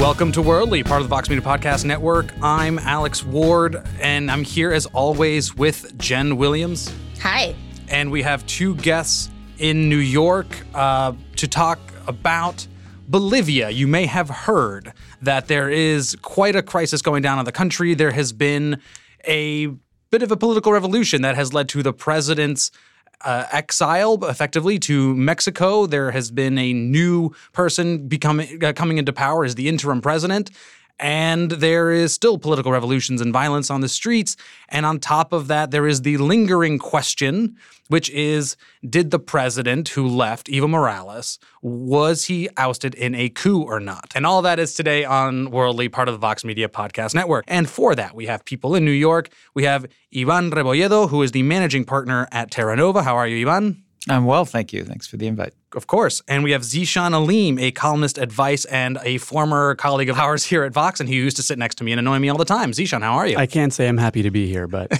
Welcome to Worldly, part of the Vox Media Podcast Network. I'm Alex Ward, and I'm here as always with Jenn Williams. Hi. And we have two guests in New York uh, to talk about Bolivia. You may have heard that there is quite a crisis going down in the country. There has been a bit of a political revolution that has led to the president's uh, exile effectively to Mexico. There has been a new person becoming uh, coming into power as the interim president. And there is still political revolutions and violence on the streets. And on top of that, there is the lingering question, which is Did the president who left, Evo Morales, was he ousted in a coup or not? And all that is today on Worldly, part of the Vox Media Podcast Network. And for that, we have people in New York. We have Ivan Rebolledo, who is the managing partner at Terra Nova. How are you, Ivan? I'm well, thank you. Thanks for the invite. Of course. And we have Zeeshan Aleem, a columnist at Vice and a former colleague of ours here at Vox, and he used to sit next to me and annoy me all the time. Zeeshan, how are you? I can't say I'm happy to be here, but.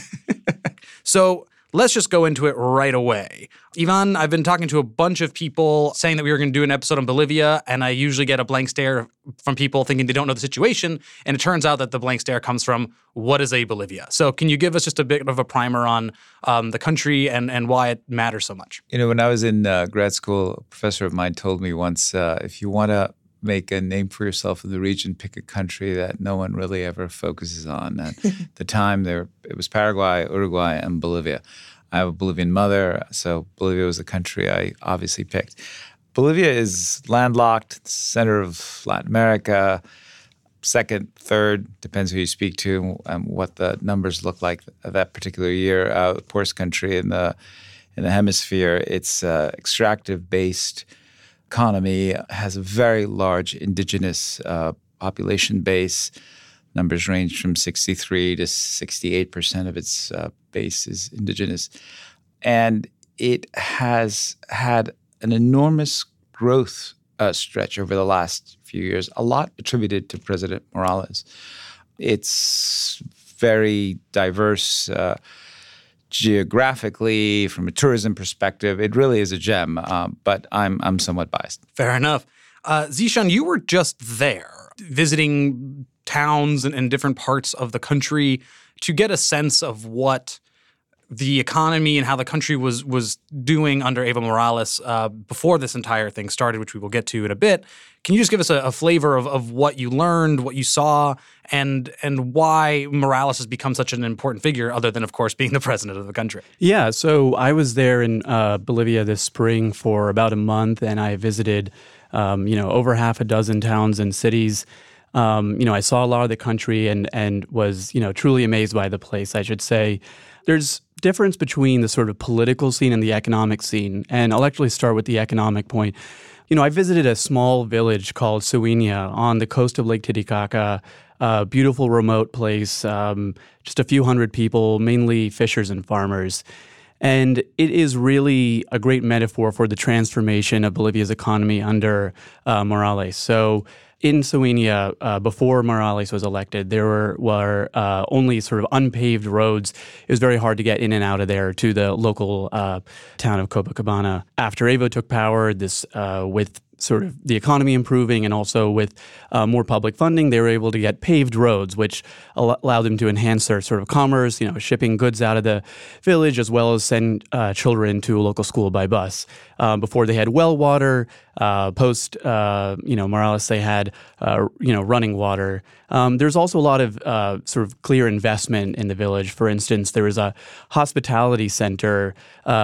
so let's just go into it right away. Ivan, I've been talking to a bunch of people saying that we were going to do an episode on Bolivia, and I usually get a blank stare from people thinking they don't know the situation. And it turns out that the blank stare comes from what is a Bolivia? So, can you give us just a bit of a primer on um, the country and, and why it matters so much? You know, when I was in uh, grad school, a professor of mine told me once uh, if you want to make a name for yourself in the region, pick a country that no one really ever focuses on. At the time, there it was Paraguay, Uruguay, and Bolivia. I have a Bolivian mother, so Bolivia was the country I obviously picked. Bolivia is landlocked, center of Latin America, second, third, depends who you speak to and what the numbers look like that particular year. Uh, poorest country in the in the hemisphere. It's uh, extractive based economy has a very large indigenous uh, population base. Numbers range from 63 to 68 percent of its uh, base is indigenous, and it has had an enormous growth uh, stretch over the last few years. A lot attributed to President Morales. It's very diverse uh, geographically, from a tourism perspective, it really is a gem. Uh, but I'm I'm somewhat biased. Fair enough. Uh, Zeeshan, you were just there visiting towns and, and different parts of the country to get a sense of what the economy and how the country was was doing under Evo Morales uh, before this entire thing started, which we will get to in a bit. Can you just give us a, a, flavor of, of what you learned, what you saw, and and why Morales has become such an important figure, other than of course being the president of the country? Yeah, so I was there in uh, Bolivia this spring for about a month, and I visited, um, you know, over half a dozen towns and cities. Um, you know, I saw a lot of the country and and was you know truly amazed by the place. I should say, there's difference between the sort of political scene and the economic scene. And I'll actually start with the economic point. You know, I visited a small village called Suiña on the coast of Lake Titicaca, a beautiful remote place, um, just a few hundred people, mainly fishers and farmers. And it is really a great metaphor for the transformation of Bolivia's economy under uh, Morales. So, in Sueña, uh, before Morales was elected, there were, were uh, only sort of unpaved roads. It was very hard to get in and out of there to the local uh, town of Copacabana. After Evo took power, this uh, with sort of the economy improving and also with uh, more public funding, they were able to get paved roads, which al- allowed them to enhance their sort of commerce, you know, shipping goods out of the village as well as send uh, children to a local school by bus. Um, before they had well water, uh, post uh, you know Morales, they had uh, you know running water. Um, there's also a lot of uh, sort of clear investment in the village. For instance, there was a hospitality center,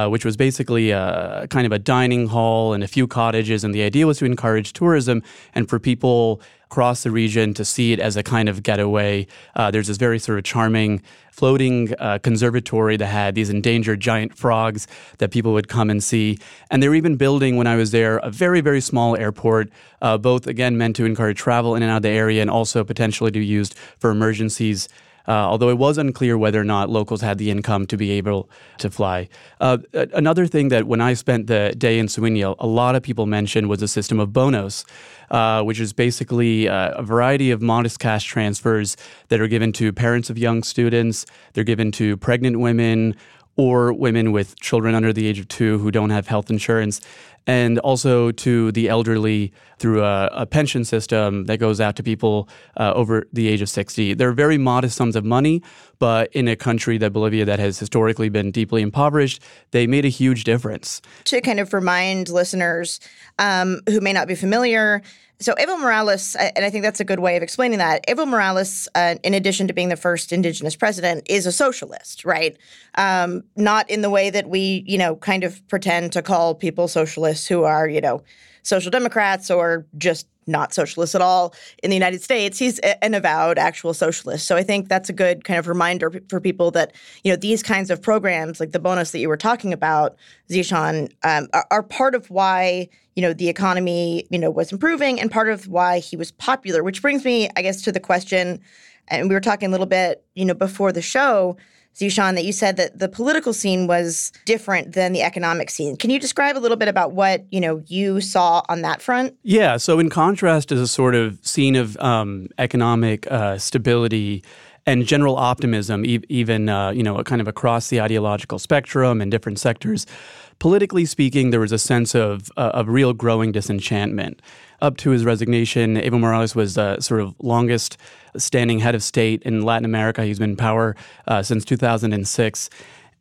which was basically a kind of a dining hall and a few cottages, and the idea was to encourage tourism and for people across the region to see it as a kind of getaway. Uh, there's this very sort of charming floating uh, conservatory that had these endangered giant frogs that people would come and see. And they were even building, when I was there, a very, very small airport, uh, both again meant to encourage travel in and out of the area and also potentially to be used for emergencies. Uh, although it was unclear whether or not locals had the income to be able to fly. Uh, another thing that when I spent the day in Sueña, a lot of people mentioned was a system of bonos, uh, which is basically uh, a variety of modest cash transfers that are given to parents of young students, they're given to pregnant women or women with children under the age of two who don't have health insurance and also to the elderly through a, a pension system that goes out to people uh, over the age of 60. They're very modest sums of money, but in a country that Bolivia that has historically been deeply impoverished, they made a huge difference. To kind of remind listeners um, who may not be familiar, so Evo Morales, and I think that's a good way of explaining that. Evo Morales, uh, in addition to being the first indigenous president, is a socialist, right? Um, not in the way that we, you know, kind of pretend to call people socialists who are, you know, social democrats or just not socialists at all in the United States. He's an avowed actual socialist. So I think that's a good kind of reminder for people that you know these kinds of programs, like the bonus that you were talking about, Zeeshan, um, are, are, part of why you know the economy you know was improving and part of why he was popular. Which brings me, I guess, to the question, and we were talking a little bit you know before the show Zeeshan, that you said that the political scene was different than the economic scene. Can you describe a little bit about what you know you saw on that front? Yeah. So in contrast to the sort of scene of um, economic uh, stability and general optimism, e- even uh, you know, kind of across the ideological spectrum and different sectors. Politically speaking, there was a sense of uh, of real growing disenchantment. Up to his resignation, Evo Morales was uh, sort of longest standing head of state in Latin America. He's been in power uh, since 2006.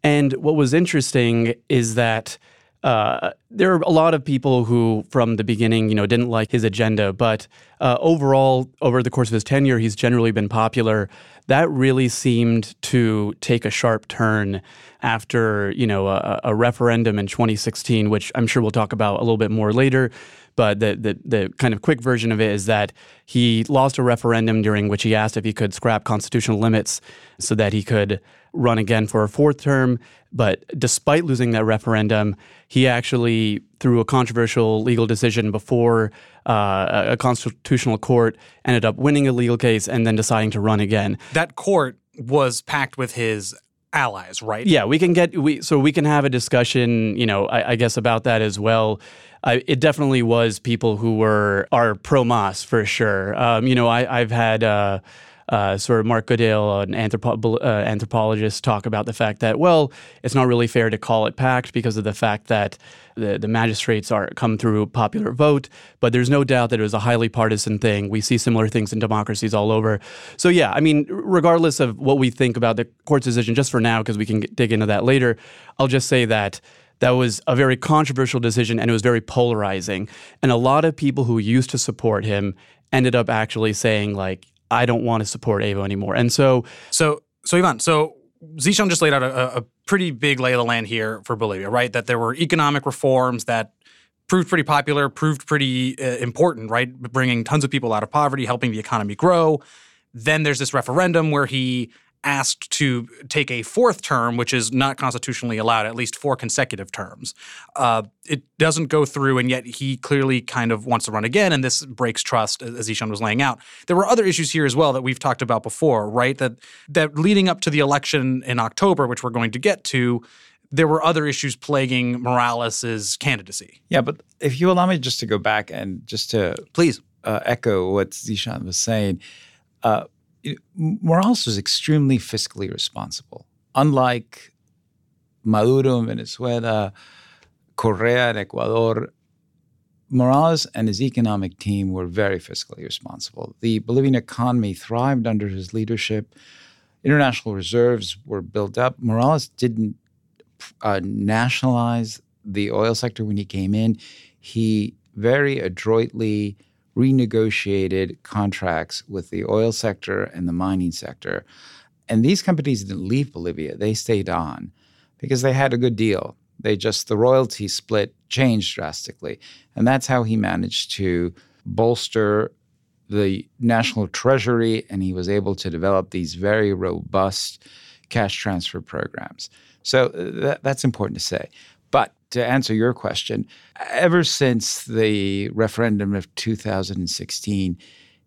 And what was interesting is that uh, there are a lot of people who, from the beginning, you know, didn't like his agenda. But uh, overall, over the course of his tenure, he's generally been popular. That really seemed to take a sharp turn after, you know, a, a referendum in 2016, which I'm sure we'll talk about a little bit more later. But the, the, the kind of quick version of it is that he lost a referendum during which he asked if he could scrap constitutional limits so that he could run again for a fourth term. But despite losing that referendum, he actually, through a controversial legal decision before uh, a constitutional court, ended up winning a legal case and then deciding to run again. That court was packed with his allies, right? Yeah, we can get we so we can have a discussion, you know, I, I guess about that as well. I, it definitely was people who were are pro Mas for sure. Um, you know, I, have had. Uh, uh, sort of Mark Goodale, an anthropo- uh, anthropologist, talk about the fact that well, it's not really fair to call it packed because of the fact that the, the magistrates are come through popular vote. But there's no doubt that it was a highly partisan thing. We see similar things in democracies all over. So yeah, I mean, regardless of what we think about the court's decision, just for now, because we can get, dig into that later, I'll just say that that was a very controversial decision and it was very polarizing. And a lot of people who used to support him ended up actually saying, like, I don't want to support Evo anymore. And so, so, so Ivan, so Zeeshan just laid out a, a pretty big lay of the land here for Bolivia, right? That there were economic reforms that proved pretty popular, proved pretty uh, important, right? Bringing tons of people out of poverty, helping the economy grow. Then there's this referendum where he asked to take a fourth term, which is not constitutionally allowed, at least four consecutive terms. Uh, it doesn't go through, and yet he clearly kind of wants to run again, and this breaks trust, as Zeeshan was laying out. There were other issues here as well that we've talked about before, right? That that leading up to the election in October, which we're going to get to, there were other issues plaguing Morales's candidacy. Yeah, but if you allow me just to go back and just to please uh, echo what Zeeshan was saying. Uh, Morales was extremely fiscally responsible. Unlike Maduro in Venezuela, Correa in Ecuador, Morales and his economic team were very fiscally responsible. The Bolivian economy thrived under his leadership. International reserves were built up. Morales didn't uh, nationalize the oil sector when he came in. He very adroitly renegotiated contracts with the oil sector and the mining sector. And these companies didn't leave Bolivia, they stayed on because they had a good deal. They just, the royalty split changed drastically. And that's how he managed to bolster the national treasury and he was able to develop these very robust cash transfer programs. So uh, that, that's important to say. To answer your question, ever since the referendum of 2016,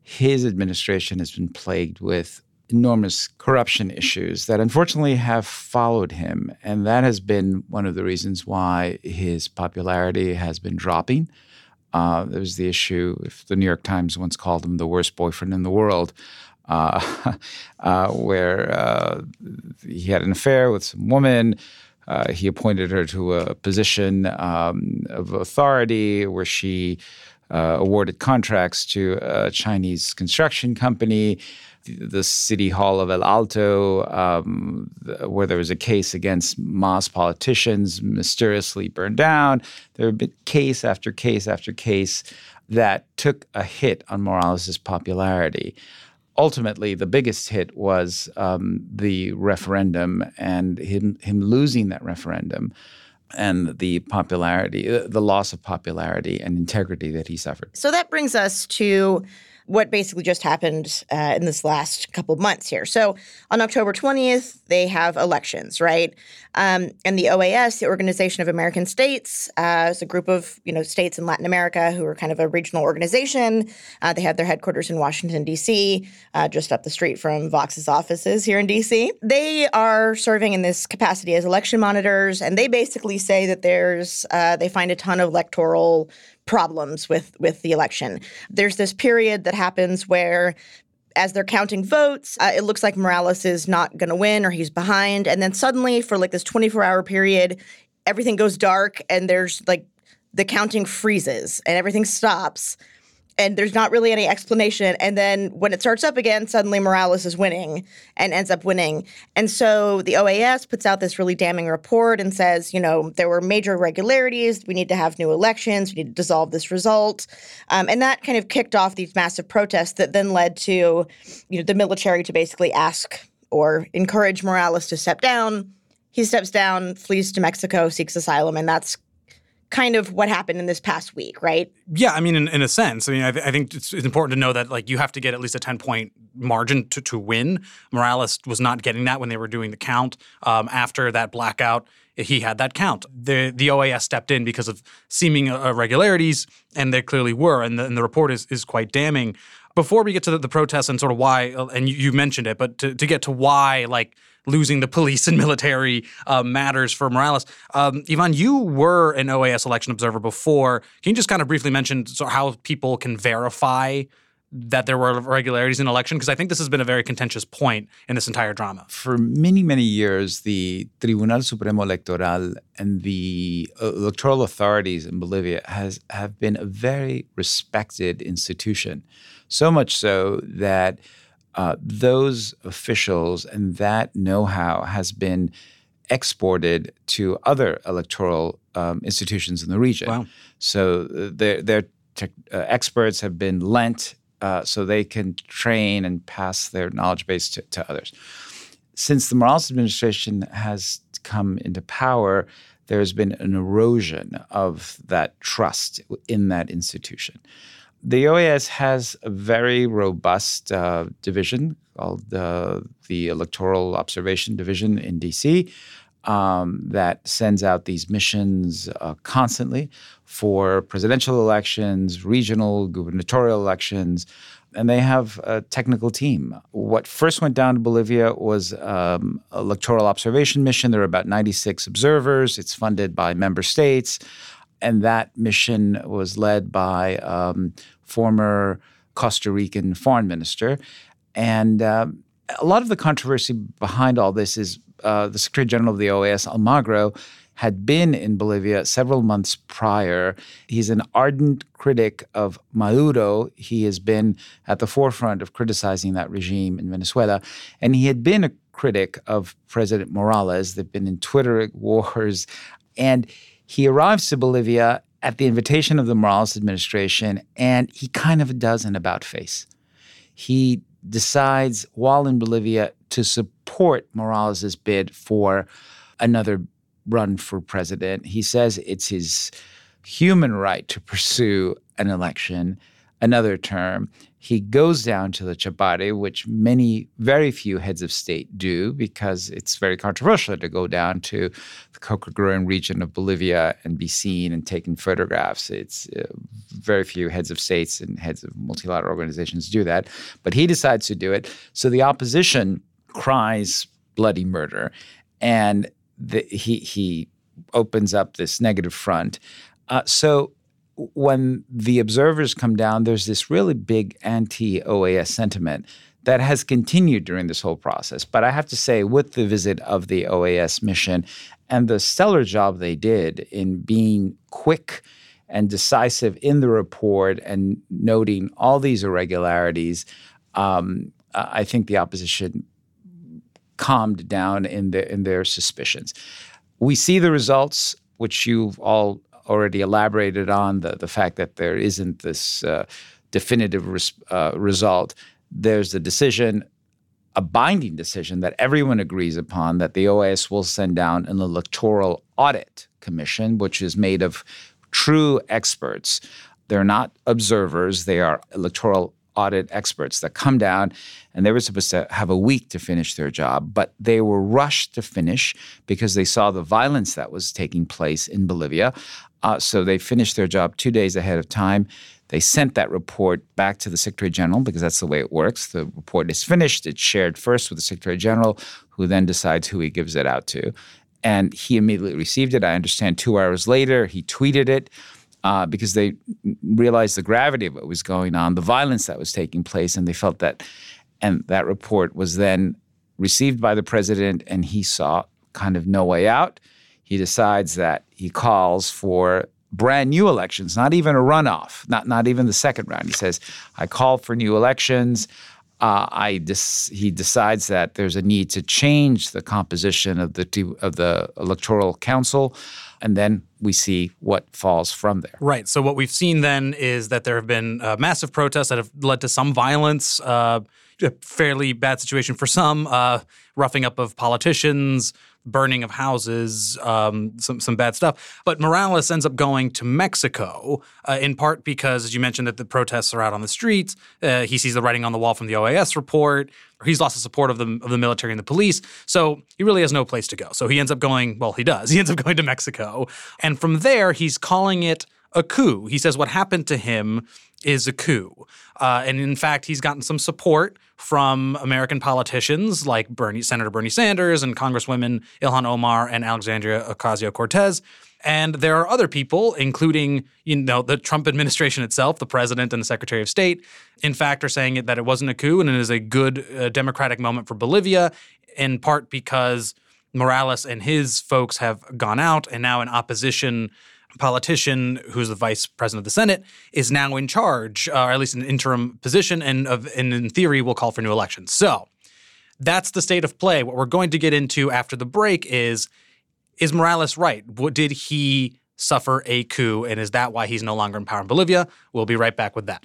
his administration has been plagued with enormous corruption issues that unfortunately have followed him. And that has been one of the reasons why his popularity has been dropping. Uh, there was the issue, if the New York Times once called him the worst boyfriend in the world, uh, uh, where uh, he had an affair with some woman. Uh, he appointed her to a position um, of authority where she uh, awarded contracts to a Chinese construction company the city hall of El Alto, um, where there was a case against Mas politicians, mysteriously burned down. There have been case after case after case that took a hit on Morales' popularity. Ultimately, the biggest hit was um, the referendum and him, him losing that referendum and the popularity, uh, the loss of popularity and integrity that he suffered. So that brings us to what basically just happened uh, in this last couple of months here. So on October 20th, they have elections, right? Um, and the OAS, the Organization of American States, uh, is a group of you know states in Latin America who are kind of a regional organization. Uh, they have their headquarters in Washington D.C., uh, just up the street from Vox's offices here in D.C. They are serving in this capacity as election monitors, and they basically say that there's uh, they find a ton of electoral problems with with the election. There's this period that happens where as they're counting votes, uh, it looks like Morales is not going to win or he's behind. And then suddenly, for like this 24 hour period, everything goes dark and there's like the counting freezes and everything stops and there's not really any explanation. And then when it starts up again, suddenly Morales is winning and ends up winning. And so the OAS puts out this really damning report and says, you know, there were major irregularities. We need to have new elections. We need to dissolve this result. Um, and that kind of kicked off these massive protests that then led to, you know, the military to basically ask or encourage Morales to step down. He steps down, flees to Mexico, seeks asylum, and that's kind of what happened in this past week, right? Yeah, I mean, in, in a sense. I mean, I, th- I think it's, it's, important to know that like you have to get at least a ten point margin to, to win. Morales was not getting that when they were doing the count. Um, after that blackout, he had that count. The the OAS stepped in because of seeming irregularities, and there clearly were, and the, and the report is is quite damning. Before we get to the, the protests and sort of why, and you, you mentioned it, but to, to get to why, like losing the police and military uh, matters for Morales. Um, Ivan, you were an OAS election observer before. Can you just kind of briefly mention how people can verify that there were irregularities in election? Because I think this has been a very contentious point in this entire drama. For many, many years, the Tribunal Supremo Electoral and the uh, electoral authorities in Bolivia has have been a very respected institution. So much so that uh, those officials and that know how has been exported to other electoral um, institutions in the region. Wow. So uh, their, their te- uh, experts have been lent uh, so they can train and pass their knowledge base to, to others. Since the Morales administration has come into power, there's been an erosion of that trust in that institution. The OAS has a very robust uh, division called the Electoral Observation Division in DC um, that sends out these missions uh, constantly for presidential elections, regional, gubernatorial elections, and they have a technical team. What first went down to Bolivia was um, electoral observation mission. There are about 96 observers. It's funded by member states. And that mission was led by um, former Costa Rican foreign minister. And um, a lot of the controversy behind all this is uh, the Secretary General of the OAS, Almagro, had been in Bolivia several months prior. He's an ardent critic of Maduro. He has been at the forefront of criticizing that regime in Venezuela. And he had been a critic of President Morales. They've been in Twitter wars. And he arrives to Bolivia at the invitation of the Morales administration, and he kind of does an about face. He decides while in Bolivia to support Morales' bid for another run for president. He says it's his human right to pursue an election, another term. He goes down to the Chapare, which many, very few heads of state do because it's very controversial to go down to the Cochabamba region of Bolivia and be seen and taken photographs. It's uh, very few heads of states and heads of multilateral organizations do that. But he decides to do it. So the opposition cries bloody murder. And the, he he opens up this negative front. Uh, so when the observers come down, there's this really big anti-OAS sentiment that has continued during this whole process. But I have to say, with the visit of the OAS mission and the stellar job they did in being quick and decisive in the report and noting all these irregularities, um, I think the opposition calmed down in their in their suspicions. We see the results, which you've all already elaborated on the the fact that there isn't this uh, definitive res, uh, result. There's a decision, a binding decision that everyone agrees upon that the OAS will send down an electoral audit commission, which is made of true experts. They're not observers; they are electoral audit experts that come down and they were supposed to have a week to finish their job, but they were rushed to finish because they saw the violence that was taking place in Bolivia. Uh, so they finished their job two days ahead of time. They sent that report back to the Secretary General because that's the way it works. The report is finished, it's shared first with the Secretary General, who then decides who he gives it out to. And he immediately received it. I understand two hours later, he tweeted it uh, because they realized the gravity of what was going on, the violence that was taking place, and they felt that. And that report was then received by the president, and he saw kind of no way out. He decides that he calls for brand new elections, not even a runoff, not not even the second round. He says, "I call for new elections." Uh, I he decides that there's a need to change the composition of the of the electoral council and then we see what falls from there. Right. So what we've seen then is that there have been uh, massive protests that have led to some violence. Uh, a fairly bad situation for some, uh, roughing up of politicians, burning of houses, um, some some bad stuff. But Morales ends up going to Mexico uh, in part because, as you mentioned, that the protests are out on the streets. Uh, he sees the writing on the wall from the OAS report. He's lost the support of the of the military and the police, so he really has no place to go. So he ends up going. Well, he does. He ends up going to Mexico, and from there he's calling it a coup. He says what happened to him is a coup. Uh, and in fact, he's gotten some support from American politicians like Bernie, Senator Bernie Sanders and Congresswomen Ilhan Omar and Alexandria Ocasio Cortez. And there are other people, including you know the Trump administration itself, the president and the Secretary of State, in fact, are saying that it wasn't a coup and it is a good uh, democratic moment for Bolivia, in part because Morales and his folks have gone out and now an opposition politician who's the vice president of the Senate is now in charge, uh, or at least an interim position, and, of, and in theory will call for new elections. So that's the state of play. What we're going to get into after the break is is Morales right? Did he suffer a coup, and is that why he's no longer in power in Bolivia? We'll be right back with that.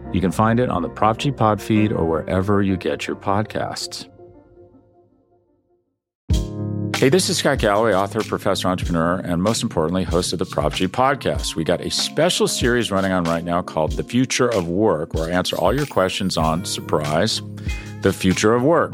You can find it on the Prop G Pod feed or wherever you get your podcasts. Hey, this is Scott Galloway, author, professor, entrepreneur, and most importantly, host of the Prop G podcast. We got a special series running on right now called The Future of Work, where I answer all your questions on surprise, the future of work.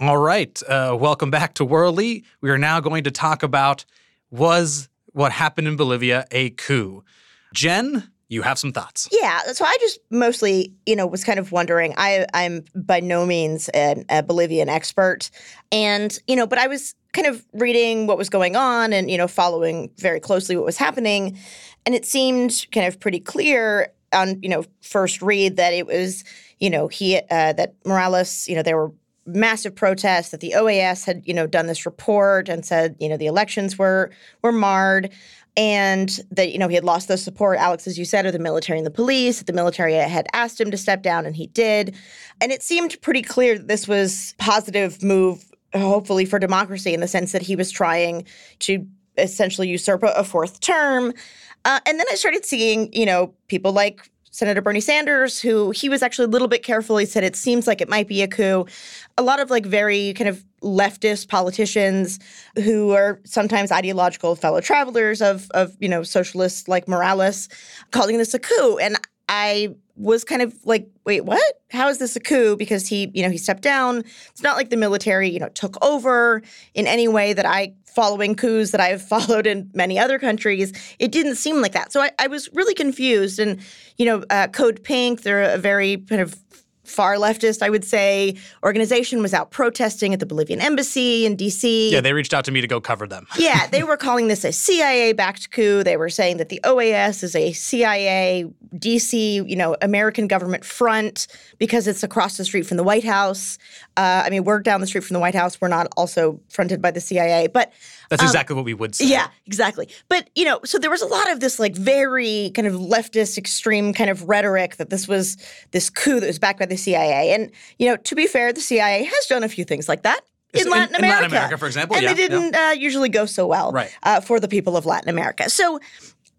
All right. Uh, welcome back to Worldly. We are now going to talk about was what happened in Bolivia a coup? Jen, you have some thoughts. Yeah, so I just mostly, you know, was kind of wondering. I, I'm by no means an, a Bolivian expert, and you know, but I was kind of reading what was going on and you know, following very closely what was happening, and it seemed kind of pretty clear on you know first read that it was you know he uh, that Morales, you know, there were massive protests that the OAS had you know done this report and said you know the elections were were marred and that you know he had lost the support alex as you said of the military and the police the military had asked him to step down and he did. And it seemed pretty clear that this was positive move hopefully for democracy in the sense that he was trying to essentially usurp a fourth term. Uh, and then i started seeing you know people like Senator Bernie Sanders, who he was actually a little bit careful. He said it seems like it might be a coup. A lot of like very kind of leftist politicians who are sometimes ideological fellow travelers of of you know socialists like Morales, calling this a coup. And I was kind of like, wait, what? How is this a coup? Because he, you know, he stepped down. It's not like the military, you know, took over in any way that I following coups that I've followed in many other countries, it didn't seem like that. So I, I was really confused. And, you know, uh, Code Pink, they're a very kind of far leftist, I would say, organization was out protesting at the Bolivian embassy in DC. Yeah, they reached out to me to go cover them. yeah, they were calling this a CIA backed coup. They were saying that the OAS is a CIA, DC, you know, American government front because it's across the street from the White House. Uh, I mean, we're down the street from the White House. We're not also fronted by the CIA, but that's um, exactly what we would say. Yeah, exactly. But, you know, so there was a lot of this like very kind of leftist extreme kind of rhetoric that this was this coup that was backed by the CIA. And, you know, to be fair, the CIA has done a few things like that. In, in Latin America. In Latin America, for example. And yeah, they didn't yeah. uh, usually go so well right. uh, for the people of Latin America. So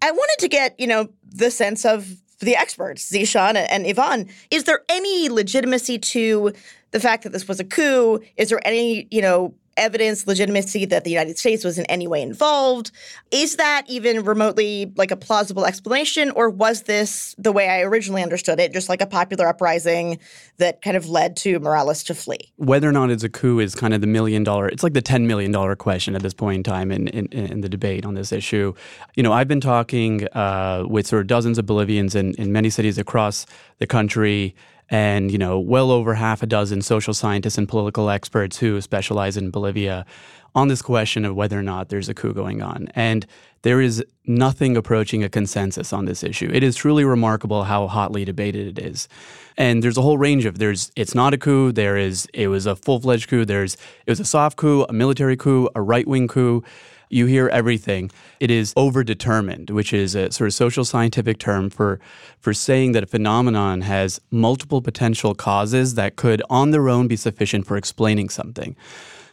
I wanted to get, you know, the sense of the experts, Zeeshan and Ivan. Is there any legitimacy to the fact that this was a coup? Is there any, you know, evidence, legitimacy that the United States was in any way involved. Is that even remotely like a plausible explanation, or was this the way I originally understood it, just like a popular uprising that kind of led to Morales to flee? Whether or not it's a coup is kind of the million dollar, it's like the $10 million question at this point in time in, in, in the debate on this issue. You know, I've been talking uh, with sort of dozens of Bolivians in, in many cities across the country and you know well over half a dozen social scientists and political experts who specialize in Bolivia on this question of whether or not there's a coup going on. And there is nothing approaching a consensus on this issue. It is truly remarkable how hotly debated it is. And there's a whole range of there's it's not a coup, there is it was a full-fledged coup, there's it was a soft coup, a military coup, a right-wing coup you hear everything. It is overdetermined, which is a sort of social scientific term for for saying that a phenomenon has multiple potential causes that could on their own be sufficient for explaining something.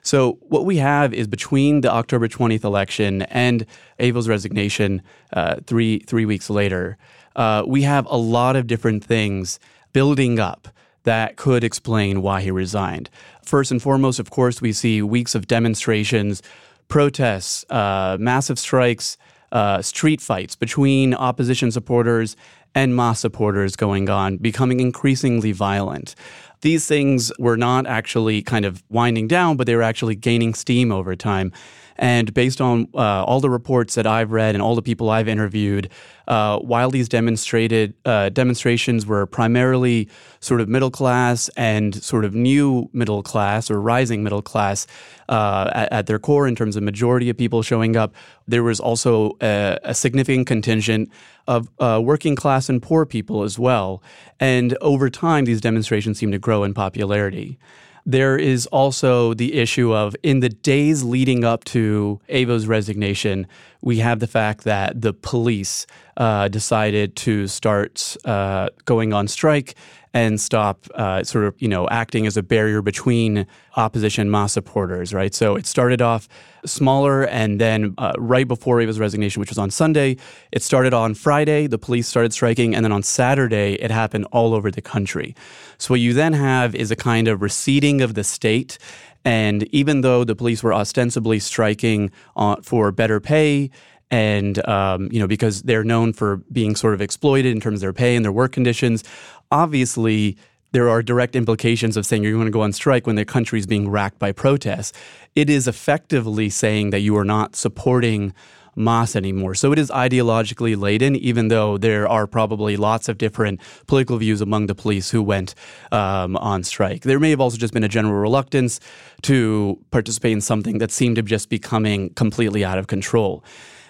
So what we have is between the October 20th election and Evo's resignation uh, three three weeks later, uh, we have a lot of different things building up that could explain why he resigned. First and foremost, of course, we see weeks of demonstrations protests, uh, massive strikes, uh, street fights between opposition supporters and Mas supporters going on, becoming increasingly violent. These things were not actually kind of winding down, but they were actually gaining steam over time. And based on uh, all the reports that I've read and all the people I've interviewed, uh, while these demonstrated uh, demonstrations were primarily sort of middle class and sort of new middle class or rising middle class uh, at, at, their core in terms of majority of people showing up, there was also a, a significant contingent of uh, working class and poor people as well. And over time, these demonstrations seemed to grow in popularity. There is also the issue of in the days leading up to Evo's resignation, we have the fact that the police uh, decided to start uh, going on strike and stop uh, sort of you know acting as a barrier between opposition Ma supporters, right? So it started off smaller, and then uh, right before Evo's resignation, which was on Sunday, it started on Friday. The police started striking, and then on Saturday, it happened all over the country. So what you then have is a kind of receding of the state. And even though the police were ostensibly striking uh, for better pay and um, you know because they're known for being sort of exploited in terms of their pay and their work conditions obviously there are direct implications of saying you're going to go on strike when the country is being racked by protests. It is effectively saying that you are not supporting Mas anymore. So it is ideologically laden, even though there are probably lots of different political views among the police who went um, on strike. There may have also just been a general reluctance to participate in something that seemed to just be coming completely out of control.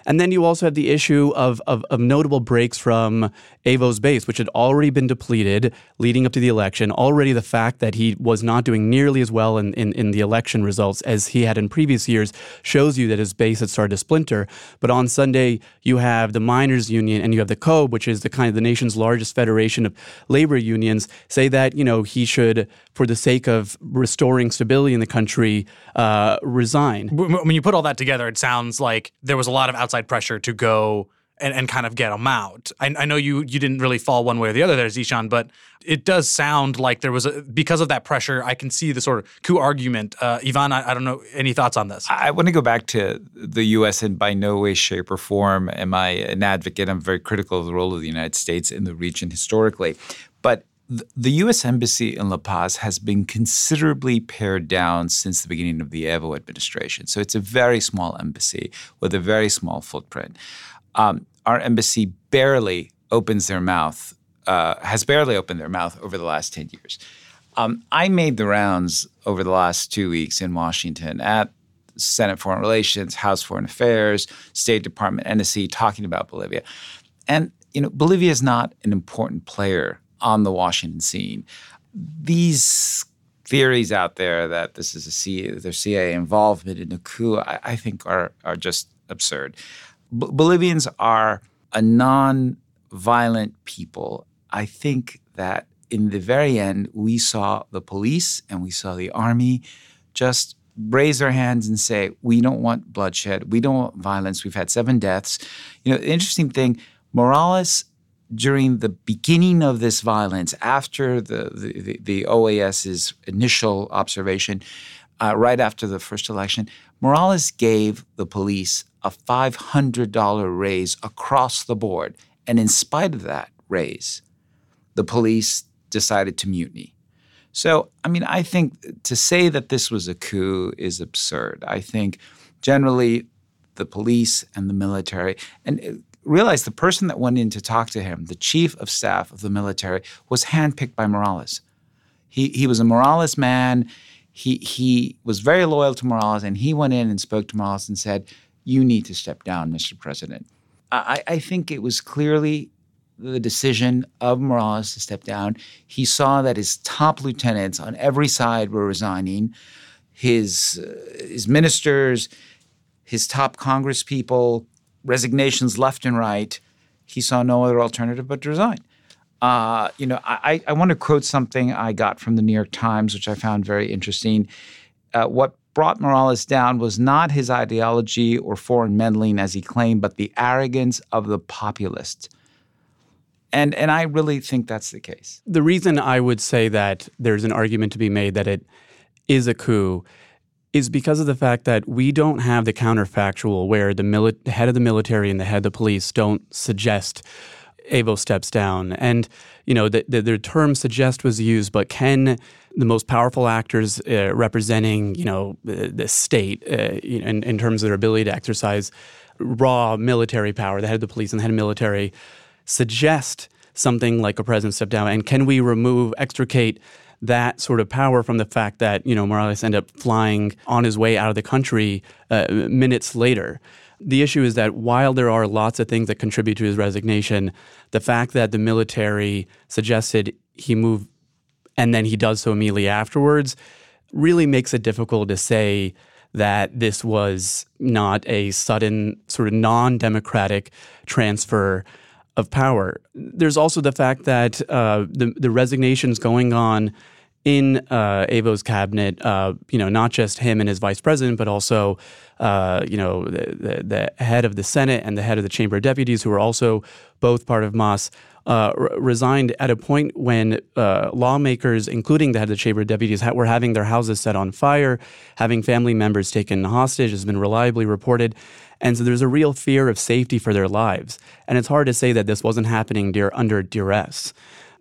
And then you also have the issue of, of, of, notable breaks from Evo's base, which had already been depleted leading up to the election. Already the fact that he was not doing nearly as well in, in, in the election results as he had in previous years shows you that his base had started to splinter. But on Sunday, you have the miners union and you have the COBE, which is the kind of the nation's largest federation of labor unions, say that, you know, he should, for the sake of restoring stability in the country, uh, resign. When you put all that together, it sounds like there was a lot of outside pressure to go and, and kind of get them out. I, I, know you you didn't really fall one way or the other there, Zeeshan, but it does sound like there was a because of that pressure. I can see the sort of coup argument. Uh, Ivan, I, I don't know any thoughts on this. I want to go back to the U.S. and by no way, shape, or form am I an advocate. I'm very critical of the role of the United States in the region historically, but the U.S. Embassy in La Paz has been considerably pared down since the beginning of the Evo administration. So it's a very small embassy with a very small footprint. Um, our embassy barely opens their mouth, uh, has barely opened their mouth over the last 10 years. Um, I made the rounds over the last two weeks in Washington at Senate Foreign Relations, House Foreign Affairs, State Department, NSC, talking about Bolivia. And, you know, Bolivia is not an important player on the Washington scene. These theories out there that this is a CIA, their CIA involvement in a coup, I, I think are are just absurd. B- Bolivians are a non-violent people. I think that in the very end, we saw the police and we saw the army just raise their hands and say, "We don't want bloodshed. We don't want violence. We've had seven deaths." You know, the interesting thing, Morales during the beginning of this violence, after the, the, the OAS's initial observation, uh, right after the first election, Morales gave the police a $500 raise across the board. And in spite of that raise, the police decided to mutiny. So, I mean, I think to say that this was a coup is absurd. I think generally the police and the military, and realized the person that went in to talk to him, the chief of staff of the military, was handpicked by Morales. He, he was a Morales man. He, he was very loyal to Morales, and he went in and spoke to Morales and said, You need to step down, Mr. President. I, I think it was clearly the decision of Morales to step down. He saw that his top lieutenants on every side were resigning, his, uh, his ministers, his top Congress people, resignations left and right. He saw no other alternative but to resign. Uh, you know, I, I want to quote something I got from the New York Times, which I found very interesting. Uh, what brought Morales down was not his ideology or foreign meddling, as he claimed, but the arrogance of the populists. And and I really think that's the case. The reason I would say that there's an argument to be made that it is a coup is because of the fact that we don't have the counterfactual where the, mili- head of the military and the head of the police don't suggest Evo steps down. And, you know, the, the, the term suggest was used, but can the most powerful actors uh, representing, you know, the, the state uh, in, in terms of their ability to exercise raw military power, the head of the police and the head of military, suggest something like a president step down? And can we remove, extricate that sort of power from the fact that you know Morales ended up flying on his way out of the country uh, minutes later. The issue is that while there are lots of things that contribute to his resignation, the fact that the military suggested he move and then he does so immediately afterwards really makes it difficult to say that this was not a sudden, sort of non democratic transfer of power. There's also the fact that uh, the, the resignations going on in uh, Evo's cabinet, uh, you know, not just him and his vice president, but also, uh, you know, the, the, the, head of the Senate and the head of the Chamber of Deputies, who are also both part of Mas, uh, resigned at a point when uh, lawmakers, including the head of the Chamber of Deputies, ha- were having their houses set on fire, having family members taken hostage, has been reliably reported. And so there's a real fear of safety for their lives. And it's hard to say that this wasn't happening dear, under duress.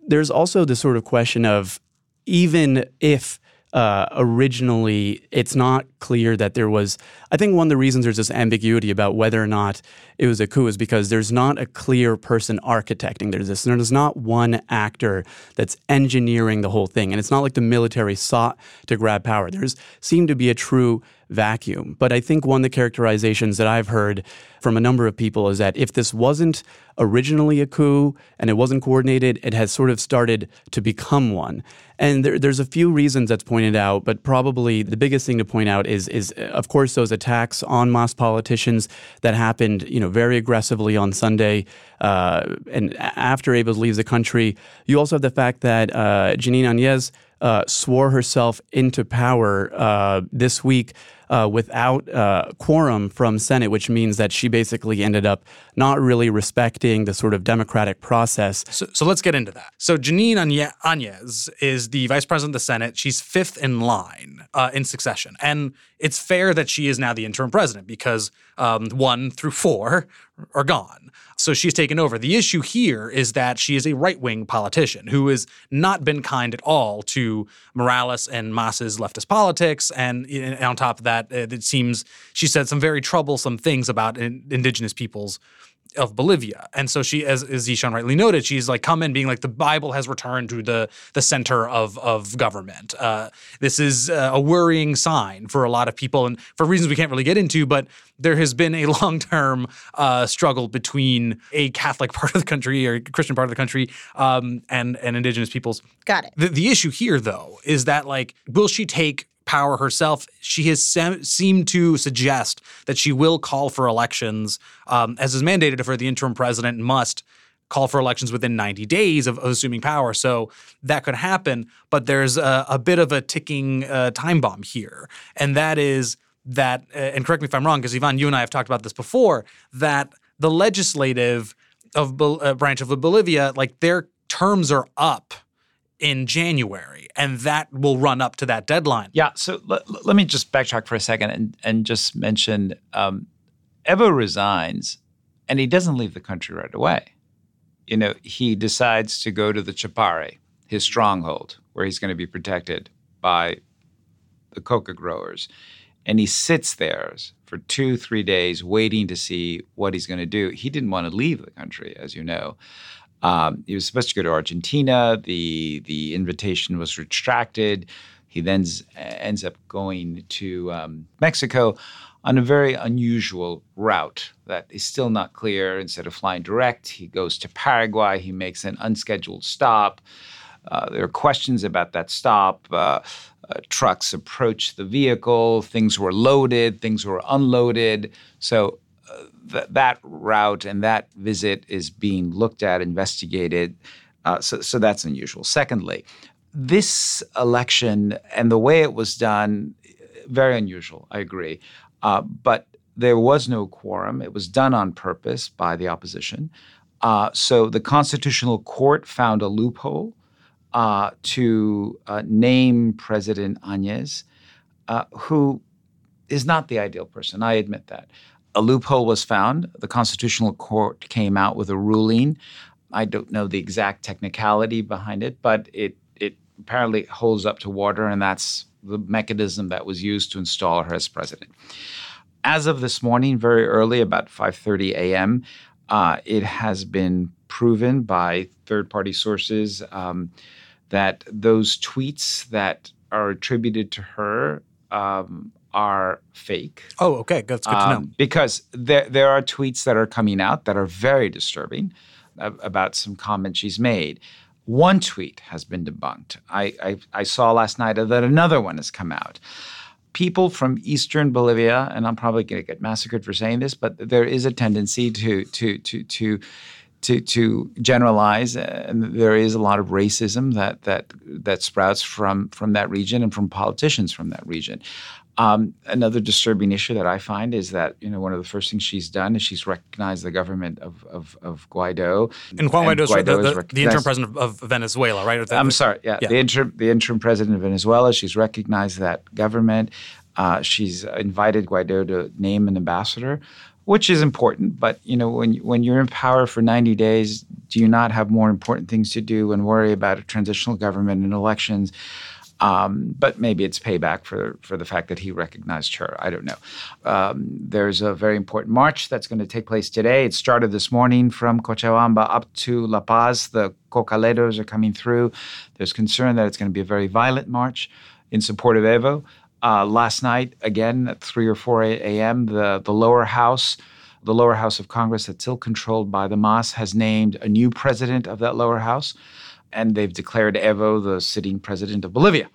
There's also the sort of question of even if uh, originally it's not clear that there was. I think one of the reasons there's this ambiguity about whether or not it was a coup is because there's not a clear person architecting. This. There's not one actor that's engineering the whole thing, and it's not like the military sought to grab power. There's seemed to be a true vacuum. But I think one of the characterizations that I've heard from a number of people is that if this wasn't originally a coup and it wasn't coordinated, it has sort of started to become one. And there, there's a few reasons that's pointed out, but probably the biggest thing to point out is, is of course, those attacks on Mas politicians that happened, you know, very aggressively on Sunday. Uh, and after Evo leaves the country, you also have the fact that uh, Jeanine Áñez uh, swore herself into power uh, this week uh, without uh, quorum from Senate, which means that she basically ended up not really respecting the sort of democratic process. So, so let's get into that. So Jeanine Áñez is the vice president of the Senate. She's fifth in line uh, in succession, and it's fair that she is now the interim president because um, one through four are gone. So she's taken over. The issue here is that she is a right wing politician who has not been kind at all to Morales and Mas's leftist politics. And, and on top of that, it seems she said some very troublesome things about indigenous peoples of Bolivia. And so she, as, as Zeeshan rightly noted, she's like come in being like the Bible has returned to the the center of of government. Uh, this is uh, a worrying sign for a lot of people, and for reasons we can't really get into. But there has been a long term uh, struggle between a Catholic part of the country or Christian part of the country um, and and indigenous peoples. Got it. The, the issue here, though, is that like, will she take power herself, she has se- seemed to suggest that she will call for elections, um, as is mandated for the interim president must call for elections within 90 days of, of assuming power. So that could happen, but there's a, a bit of a ticking uh, time bomb here, and that is that. Uh, and correct me if I'm wrong, because Ivan, you and I have talked about this before. That the legislative of uh, branch of Bolivia, like their terms are up in January, and that will run up to that deadline. Yeah. So let, let me just backtrack for a second and, and just mention um, Evo resigns, and he doesn't leave the country right away. You know, he decides to go to the Chapare, his stronghold, where he's going to be protected by the coca growers. And he sits there for two, three days waiting to see what he's going to do. He didn't want to leave the country, as you know. Um, he was supposed to go to Argentina. The the invitation was retracted. He then ends up going to um, Mexico on a very unusual route that is still not clear. Instead of flying direct, he goes to Paraguay. He makes an unscheduled stop. Uh, there are questions about that stop. Uh, uh, trucks approach the vehicle. Things were loaded. Things were unloaded. So th- that route and that visit is being looked at, investigated. Uh, so, so that's unusual. Secondly, this election and the way it was done, very unusual. I agree, uh, but there was no quorum. It was done on purpose by the opposition. Uh, so the Constitutional Court found a loophole uh, to uh, name President Áñez, uh, who is not the ideal person. I admit that a loophole was found. The Constitutional Court came out with a ruling. I don't know the exact technicality behind it, but it it apparently holds up to water, and that's the mechanism that was used to install her as president. As of this morning, very early, about 5:30 a.m., uh, it has been proven by third-party sources um, that those tweets that are attributed to her um, are fake. Oh, okay. That's good um, to know. Um, because there, there are tweets that are coming out that are very disturbing about some comments she's made. one tweet has been debunked. I, I, I saw last night that another one has come out people from eastern Bolivia, and I'm probably going to get massacred for saying this, but there is a tendency to to to to to, to generalize, and there is a lot of racism that that that sprouts from from that region and from politicians from that region. Um, another disturbing issue that I find is that you know one of the first things she's done is she's recognized the government of of, of Guaido. And Juan Guaido, Guaido the, the, the, interim president of Venezuela, right? I'm sorry, yeah, yeah, the interim the interim president of Venezuela. She's recognized that government. Uh, she's invited Guaido to name an ambassador, which is important. But you know, when when you're in power for 90 days, do you not have more important things to do and worry about a transitional government and elections? Um, but maybe it's payback for for the fact that he recognized her. I don't know. Um, there's a very important march that's going to take place today. It started this morning from Cochabamba up to La Paz. The cocaleros are coming through. There's concern that it's going to be a very violent march in support of Evo. Uh, last night, again at 3 or 4 a.m., the, the lower house, the lower house of Congress that's still controlled by the MAS, has named a new president of that lower house and they've declared Evo the sitting president of Bolivia.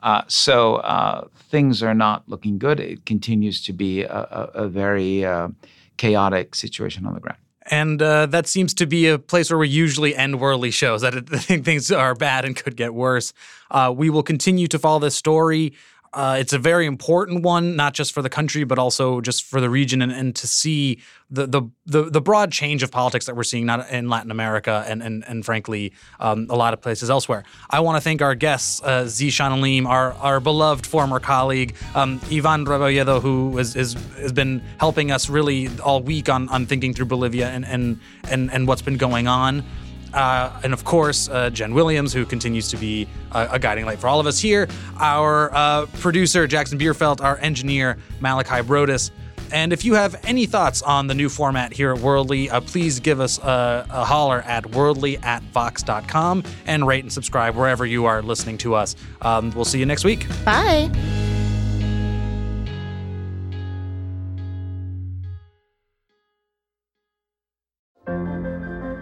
Uh, so uh, things are not looking good. It continues to be a, a, a very uh, chaotic situation on the ground. And uh, that seems to be a place where we usually end worldly shows, that things are bad and could get worse. Uh, we will continue to follow this story. Uh, it's a very important one, not just for the country, but also just for the region, and, and to see the, the, the the broad change of politics that we're seeing not in Latin America and and, and frankly um, a lot of places elsewhere. I want to thank our guests, uh, Zeeshan Aleem, our our beloved former colleague, um, Ivan Rebolledo, who is, is, has been helping us really all week on on thinking through Bolivia and and and, and what's been going on. Uh, and of course, uh, Jenn Williams, who continues to be a, a, guiding light for all of us here, our uh, producer, Jackson Bierfeldt, our engineer, Malachi Broadus. And if you have any thoughts on the new format here at Worldly, uh, please give us a, a, holler at worldly at vox.com and rate and subscribe wherever you are listening to us. Um, we'll see you next week. Bye.